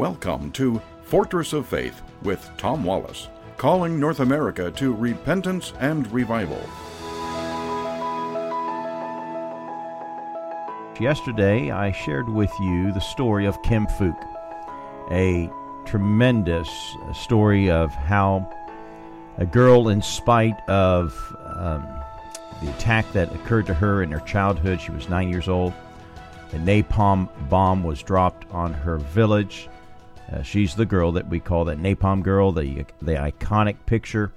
Welcome to Fortress of Faith with Tom Wallace, calling North America to repentance and revival. Yesterday, I shared with you the story of Kim Phuc, a tremendous story of how a girl, in spite of um, the attack that occurred to her in her childhood, she was nine years old. A napalm bomb was dropped on her village. Uh, she's the girl that we call that napalm girl, the the iconic picture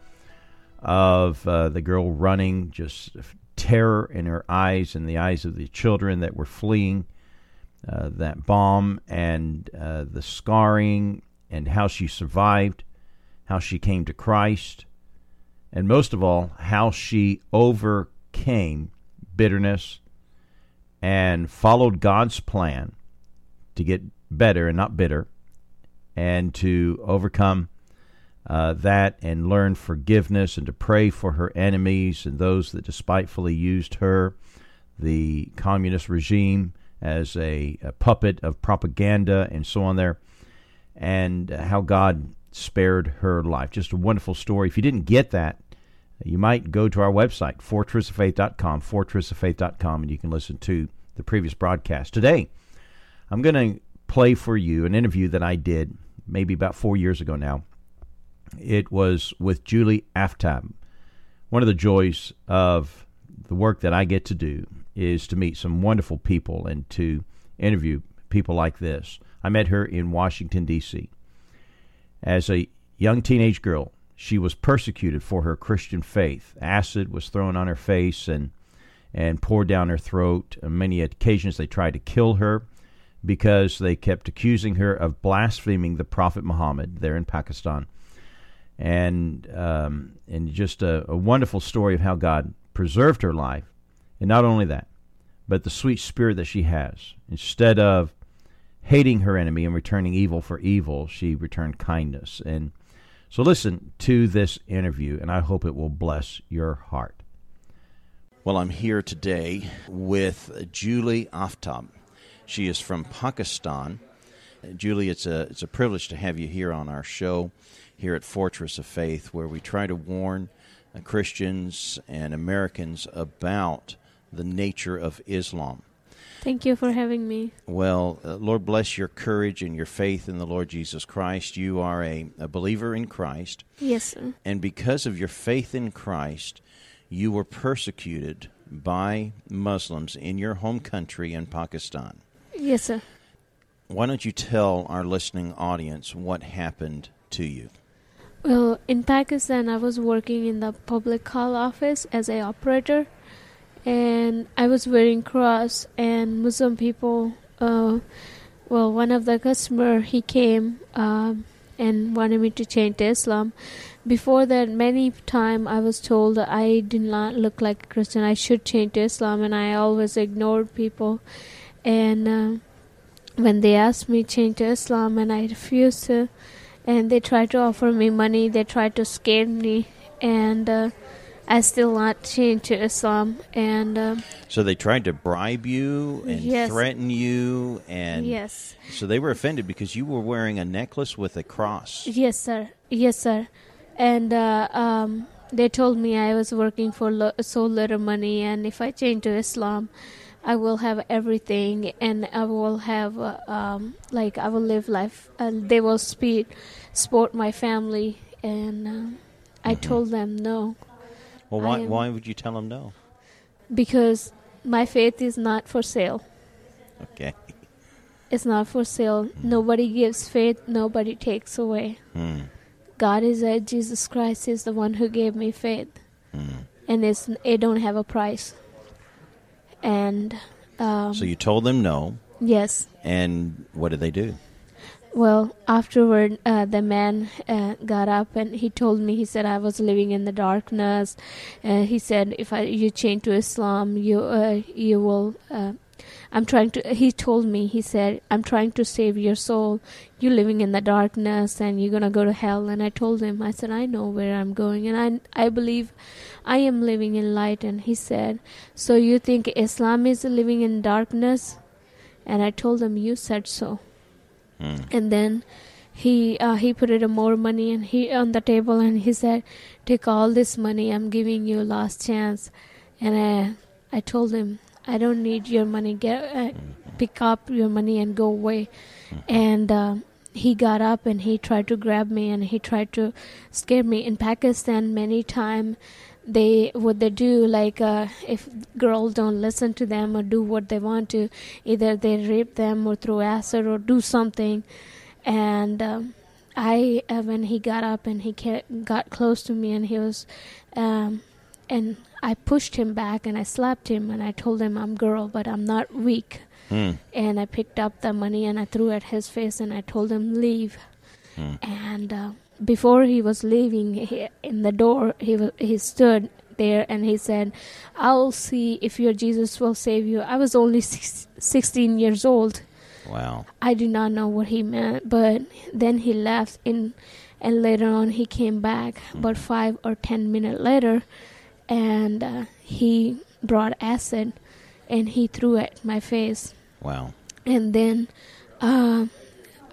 of uh, the girl running, just terror in her eyes and the eyes of the children that were fleeing uh, that bomb, and uh, the scarring, and how she survived, how she came to Christ, and most of all, how she overcame bitterness and followed God's plan to get better and not bitter and to overcome uh, that and learn forgiveness and to pray for her enemies and those that despitefully used her, the communist regime, as a, a puppet of propaganda and so on there, and how God spared her life. Just a wonderful story. If you didn't get that, you might go to our website, fortressoffaith.com, fortressoffaith.com, and you can listen to the previous broadcast. Today, I'm going to play for you an interview that I did maybe about four years ago now. It was with Julie Aftab. One of the joys of the work that I get to do is to meet some wonderful people and to interview people like this. I met her in Washington, D.C. As a young teenage girl, she was persecuted for her Christian faith. Acid was thrown on her face and and poured down her throat. On many occasions, they tried to kill her because they kept accusing her of blaspheming the Prophet Muhammad there in Pakistan. And um, and just a, a wonderful story of how God preserved her life, and not only that, but the sweet spirit that she has. Instead of hating her enemy and returning evil for evil, she returned kindness. And so, listen to this interview, and I hope it will bless your heart. Well, I'm here today with Julie Aftab. She is from Pakistan. Julie, it's a it's a privilege to have you here on our show here at Fortress of Faith, where we try to warn uh, Christians and Americans about the nature of Islam. Thank you for having me. Well, uh, Lord bless your courage and your faith in the Lord Jesus Christ. You are a, a believer in Christ. Yes, sir. And because of your faith in Christ, you were persecuted by Muslims in your home country in Pakistan. Yes, sir. Why don't you tell our listening audience what happened to you? Well, in Pakistan, I was working in the public call office as a operator, and I was wearing cross. And Muslim people, uh, well, one of the customer he came um, and wanted me to change to Islam. Before that, many time I was told that I did not look like a Christian. I should change to Islam, and I always ignored people. And uh, when they asked me to change to Islam, and I refused to, and they tried to offer me money, they tried to scare me, and uh, I still not changed to Islam. And uh, so they tried to bribe you and yes. threaten you, and yes, so they were offended because you were wearing a necklace with a cross. Yes, sir. Yes, sir. And uh, um, they told me I was working for lo- so little money, and if I change to Islam, I will have everything, and I will have uh, um, like I will live life. Uh, they will speed, support my family, and um, I Mhm. told them no Well, why am- why would you tell them no? because my faith is not for sale. Okay. It's not for sale. Nobody gives faith. Nobody takes away. Hmm. God is uh, Jesus Christ is the one who gave me faith, Hmm. and it's it don't have a price. And um, So you told them no, yes, and what did they do? Well, afterward, uh, the man uh, got up and he told me. He said I was living in the darkness. Uh, he said if I you change to Islam, you uh, you will. I'm trying to. He told me. He said I'm trying to save your soul. You're living in the darkness and you're gonna go to hell. And I told him. I said I know where I'm going and I I believe I am living in light. And he said, so you think Islam is living in darkness? And I told him you said so. and then he uh, he put it more money and he on the table and he said take all this money i'm giving you last chance and i i told him i don't need your money. Get uh, pick up your money and go away. And uh, he got up and he tried to grab me and he tried to scare me. In pakistan many time they what they do like uh, if girls don't listen to them or do what they want to either they rape them or throw acid or do something. And um, I when he got up and he got close to me and he was um, and I pushed him back and I slapped him and I told him I'm girl but I'm not weak Mm. and I picked up the money and I threw it at his face and I told him leave Mm. and uh, before he was leaving he, in the door he he stood there and he said I'll see if your Jesus will save you I was only six, 16 years old Wow. I do not know what he meant, but then he left in and later on he came back about five or ten minutes later and uh, he brought acid and he threw it at my face. Wow. and then uh,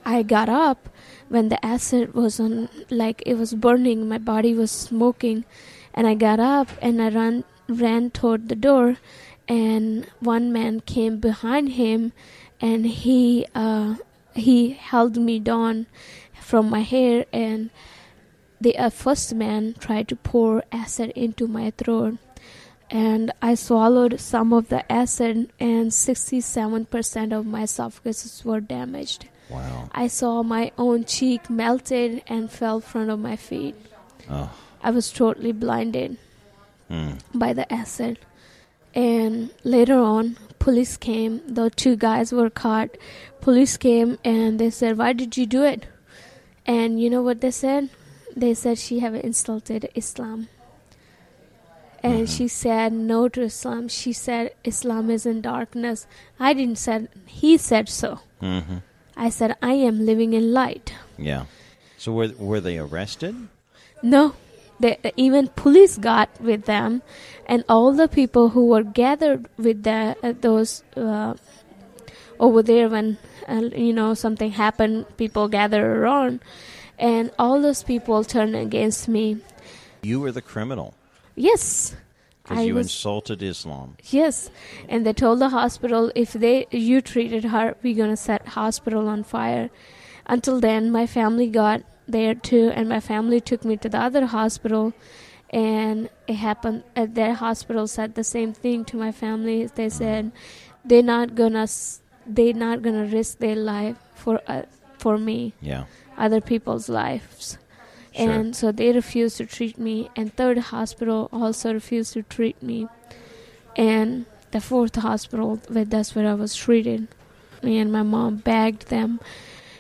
I got up when the acid was on like it was burning. My body was smoking. And I got up and I ran ran toward the door and one man came behind him and he uh, he held me down from my hair and the uh, first man tried to pour acid into my throat and I swallowed some of the acid, and 67% of my esophagus were damaged. Wow. I saw my own cheek melted and fell front of my feet. Oh. I was totally blinded Mm. by the acid. And later on, police came. The two guys were caught. Police came and they said, "Why did you do it?" And you know what they said? They said she have insulted Islam. And Mhm. she said no to Islam. She said Islam is in darkness. I didn't said he said so. hmm I said I am living in light. Yeah. So were were they arrested? No, the, even police got with them, and all the people who were gathered with the, uh, those uh, over there when uh, you know something happened, people gathered around, and all those people turned against me. You were the criminal Yes, because you was. insulted Islam. Yes, and they told the hospital if they you treated her, we're gonna set hospital on fire. Until then, my family got there too, and my family took me to the other hospital, and it happened at their hospital said the same thing to my family. They said they're not gonna they're not gonna risk their life for uh, for me, Yeah. Other people's lives. Sure. and so they refused to treat me and third hospital also refused to treat me. And the fourth hospital where that's where i was treated me and my mom begged them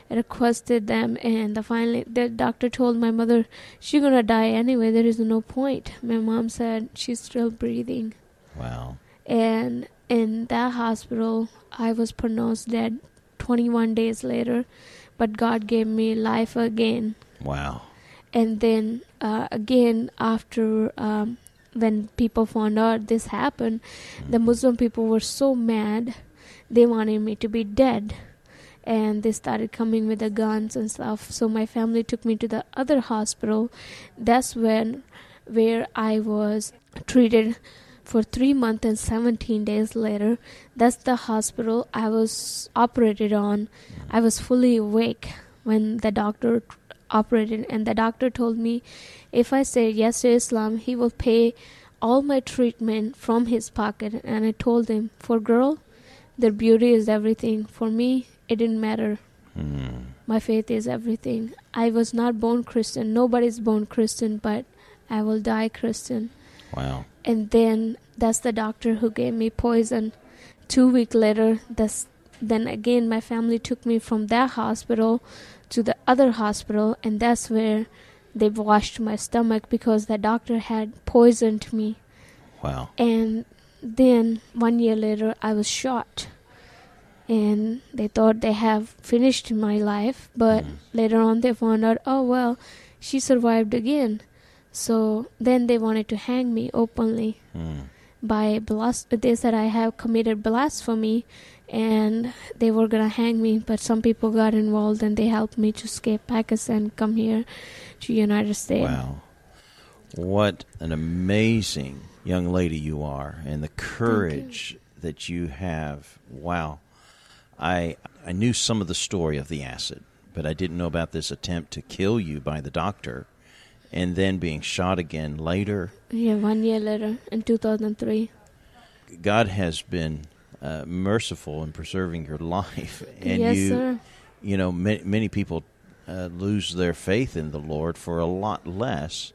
requested them and the finally the doctor told my mother she's gonna die anyway there is no point. My mom said she's still breathing. Wow. and in that hospital i was pronounced dead 21 days later but god gave me life again. Wow. and then uh, again after um, when people found out this happened the muslim people were so mad they wanted me to be dead. And they started coming with the guns and stuff. So my family took me to the other hospital. That's when where i was treated for three months and 17 days later that's the hospital i was operated on. I was fully awake when the doctor operated and the doctor told me if i say yes to islam he will pay all my treatment from his pocket. And i told him for girl their beauty is everything. For me it didn't matter. Mm. my faith is everything. I was not born christian. Nobody's born christian but i will die christian Wow. and then that's the doctor who gave me poison two weeks later that's then again my family took me from that hospital to the other hospital and that's where they washed my stomach because the doctor had poisoned me Wow. and then one year later i was shot and they thought they have finished my life but Mm. later on they found out oh well she survived again so then they wanted to hang me openly Mm. by blas- they said i have committed blasphemy and they were gonna hang me, but some people got involved and they helped me to escape Pakistan, come here to United States. Wow. What an amazing young lady you are and the courage that you have. Wow. I I knew some of the story of the acid, but I didn't know about this attempt to kill you by the doctor and then being shot again later. Yeah, one year later in 2003. God has been uh, merciful in preserving your life, and yes, you, sir. you know, many, many people uh, lose their faith in the Lord for a lot less.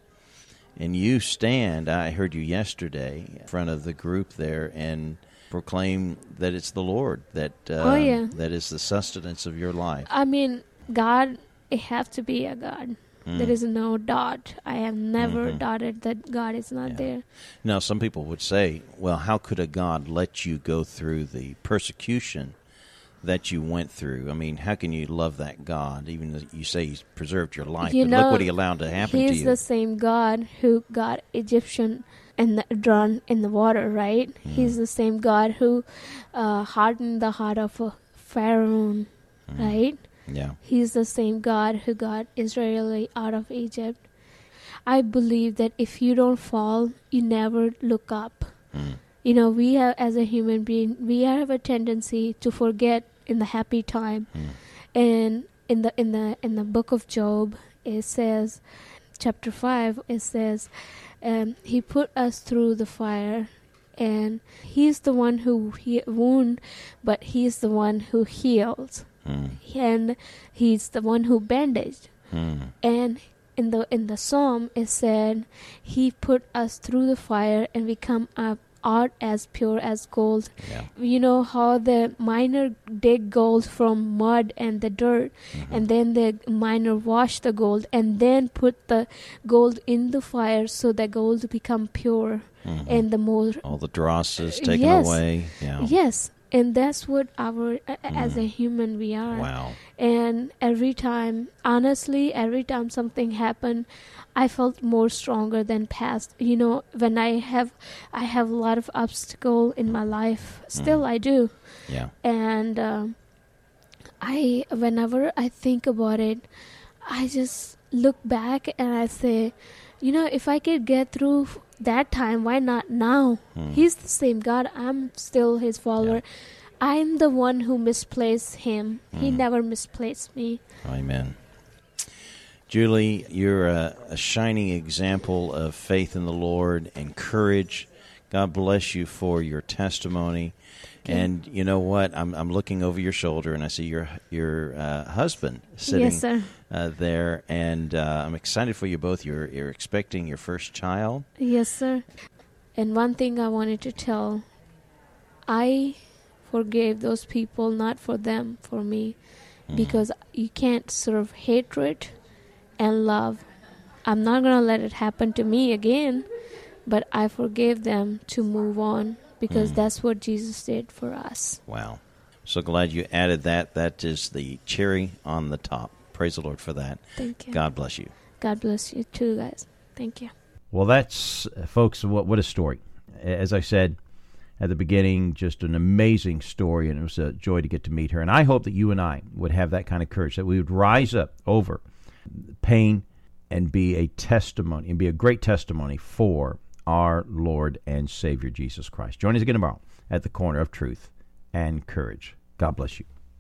And you stand. I heard you yesterday in front of the group there and proclaim that it's the Lord that uh, Oh, yeah. that is the sustenance of your life. I mean, God, it have to be a God. Mm. There is no doubt. I have never Mhm. doubted that God is not Yeah. there. Now, some people would say, well, how could a God let you go through the persecution that you went through? I mean, how can you love that God, even though you say He's preserved your life? You but know, look what He allowed to happen to He's you. the same God who got Egyptian and drawn in the water, right? Hmm. He's the same God who uh, hardened the heart of Pharaoh, Mm. right? Yeah. He's the same God who got Israel out of Egypt. I believe that if you don't fall, you never look up. Mm. You know, we have, as a human being, we have a tendency to forget in the happy time. Mm. And in the in the in the book of Job, it says, chapter five, it says, um, he put us through the fire, and he's the one who he wound, but he's the one who heals, Mm. and he's the one who bandaged. Mm. And in the in the psalm, it said, he put us through the fire, and we come up out as pure as gold Yeah. you know how the miner dig gold from mud and the dirt Mhm. and then the miner wash the gold and then put the gold in the fire so the gold become pure Mhm. and the more all the dross is taken Yes. away. Yeah. yes and that's what our a- as Mm. a human we are Wow. and every time honestly every time something happened i felt more stronger than past you know when i have i have a lot of obstacle in my life still Mm. i do Yeah. and um, i whenever i think about it i just look back and i say you know if i could get through that time why not now Mm. he's the same god i'm still his follower i'm the one who misplaced him he Mm. never misplaced me Amen. Julie, you're a, a shining example of faith in the Lord and courage. God bless you for your testimony. And you know what? I'm, I'm looking over your shoulder and I see your your uh, husband sitting yes sir uh, there, and uh, I'm excited for you both. You're you're expecting your first child. yes sir and one thing i wanted to tell i forgave those people not for them for me Mm. because you can't serve hatred and love. I'm not going to let it happen to me again, but I forgave them to move on because Mm. that's what Jesus did for us. Wow. So glad you added that. That is the cherry on the top. Praise the Lord for that. Thank you. God bless you. God bless you too, guys. Thank you. Well, that's, uh, folks, what, what a story. As I said at the beginning, just an amazing story, and it was a joy to get to meet her. And I hope that you and I would have that kind of courage, that we would rise up over pain and be a testimony, and be a great testimony for our Lord and Savior Jesus Christ. Join us again tomorrow at the corner of truth and courage. God bless you.